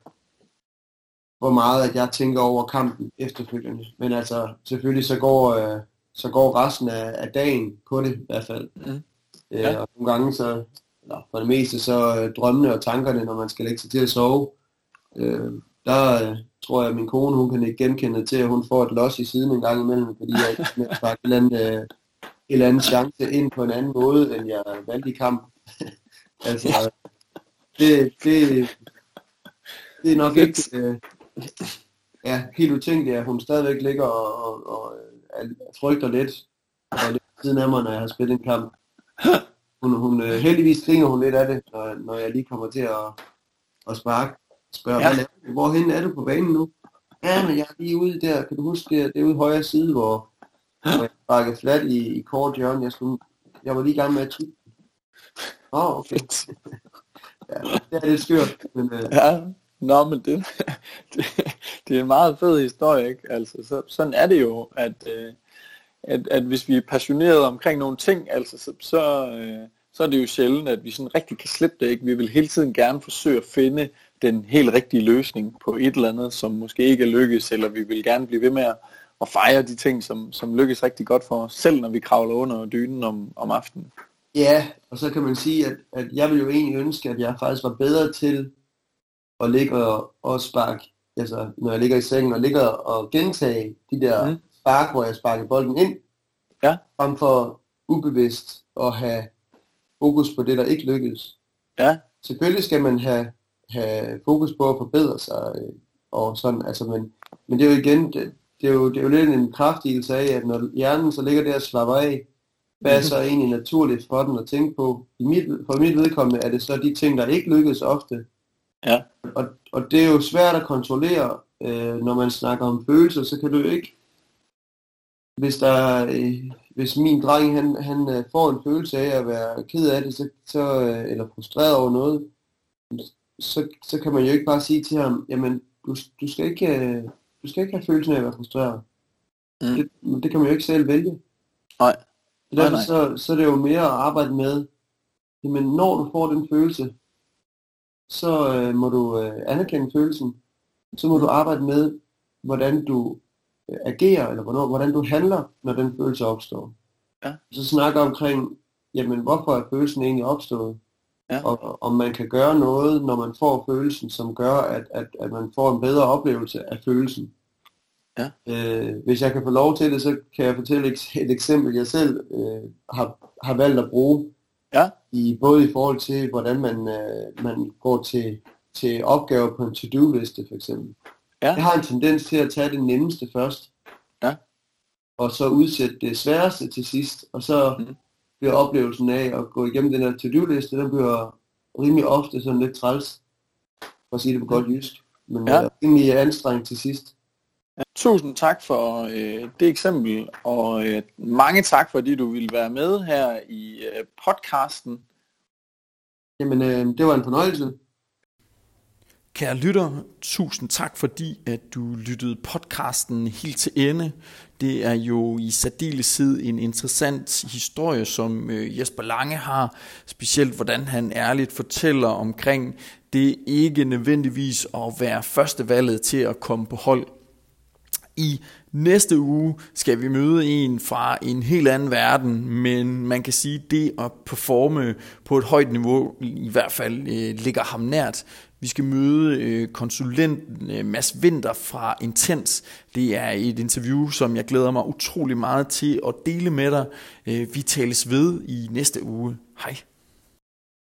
hvor meget at jeg tænker over kampen efterfølgende. Men altså, selvfølgelig så går, øh, så går resten af, af dagen på det i hvert fald. Mm. Øh, ja. og nogle gange så, eller for det meste så øh, drømmene og tankerne, når man skal lægge sig til at sove, øh, der øh, tror jeg, at min kone hun kan ikke genkende til, at hun får et los i siden en gang imellem, fordi jeg ikke har et eller andet, øh, en eller anden chance ind på en anden måde, end jeg valgte i kamp. altså, det, det, det er nok ikke øh, ja, helt utænkeligt, at hun stadigvæk ligger og, og, og øh, frygter lidt, og lidt siden af mig, når jeg har spillet en kamp hun, hun, øh, heldigvis griner hun lidt af det, når, når jeg lige kommer til at, at sparke. Spørger, ja. Hvad, hvorhen er du på banen nu? Ja, men jeg er lige ude der, kan du huske, det er ude højre side, hvor, hvor jeg sparkede flat i, i kort hjørne. Jeg, skulle, jeg var lige i gang med at tippe. Åh, oh, okay. ja, det er lidt skørt. Men, øh, ja, nå, men det, det, det er en meget fed historie, ikke? Altså, så, sådan er det jo, at, øh, at, at hvis vi er passionerede omkring nogle ting, altså, så, så, øh, så er det jo sjældent, at vi sådan rigtig kan slippe det. Ikke? Vi vil hele tiden gerne forsøge at finde den helt rigtige løsning på et eller andet, som måske ikke er lykkes, eller vi vil gerne blive ved med at, at fejre de ting, som, som lykkes rigtig godt for os, selv når vi kravler under dynen om, om aftenen. Ja, og så kan man sige, at, at jeg vil jo egentlig ønske, at jeg faktisk var bedre til at ligge og, og sparke, altså når jeg ligger i sengen og ligger og gentage de der mm spark, hvor jeg sparker bolden ind, ja. frem for ubevidst at have fokus på det, der ikke lykkedes. Ja. Selvfølgelig skal man have, have fokus på at forbedre sig, øh, og sådan, altså, men, men det er jo igen, det, det, er jo, det er jo lidt en kraftigelse af, at når hjernen så ligger der og slapper af, hvad er så egentlig naturligt for den at tænke på? I mit, for mit vedkommende er det så de ting, der ikke lykkes ofte. Ja. Og, og det er jo svært at kontrollere, øh, når man snakker om følelser, så kan du jo ikke hvis, der, øh, hvis min dreng han, han øh, får en følelse af at være ked af det, så, så, øh, eller frustreret over noget, så, så kan man jo ikke bare sige til ham, jamen du, du, skal, ikke, du skal ikke have følelsen af at være frustreret. Mm. Det, det kan man jo ikke selv vælge. Nej. Så derfor nej, nej. Så, så er det jo mere at arbejde med, jamen når du får den følelse, så øh, må du øh, anerkende følelsen, så må du arbejde med, hvordan du agerer, eller hvornår, hvordan du handler, når den følelse opstår. Ja. Så snakker omkring, jamen hvorfor er følelsen egentlig opstået? Ja. Og om man kan gøre noget, når man får følelsen, som gør, at, at, at man får en bedre oplevelse af følelsen. Ja. Øh, hvis jeg kan få lov til det, så kan jeg fortælle et, et eksempel, jeg selv øh, har, har valgt at bruge. Ja. I, både i forhold til, hvordan man, øh, man går til, til opgaver på en to-do-liste for eksempel. Ja. Jeg har en tendens til at tage det nemmeste først. Ja. Og så udsætte det sværeste til sidst. Og så, mm. bliver oplevelsen af at gå igennem den her to-do-liste, der bliver rimelig ofte sådan lidt træls, for at sige det på godt jysk, men ja. rimelig anstrengt til sidst. Ja, tusind tak for øh, det eksempel, og øh, mange tak, fordi du ville være med her i øh, podcasten. Jamen, øh, det var en fornøjelse. Kære lytter, tusind tak fordi, at du lyttede podcasten helt til ende. Det er jo i særdeleshed en interessant historie, som øh, Jesper Lange har, specielt hvordan han ærligt fortæller omkring det ikke nødvendigvis at være førstevalget til at komme på hold. I næste uge skal vi møde en fra en helt anden verden, men man kan sige, at det at performe på et højt niveau i hvert fald øh, ligger ham nært. Vi skal møde øh, konsulenten øh, Mads Winter fra Intens. Det er et interview, som jeg glæder mig utrolig meget til at dele med dig. Øh, vi tales ved i næste uge. Hej.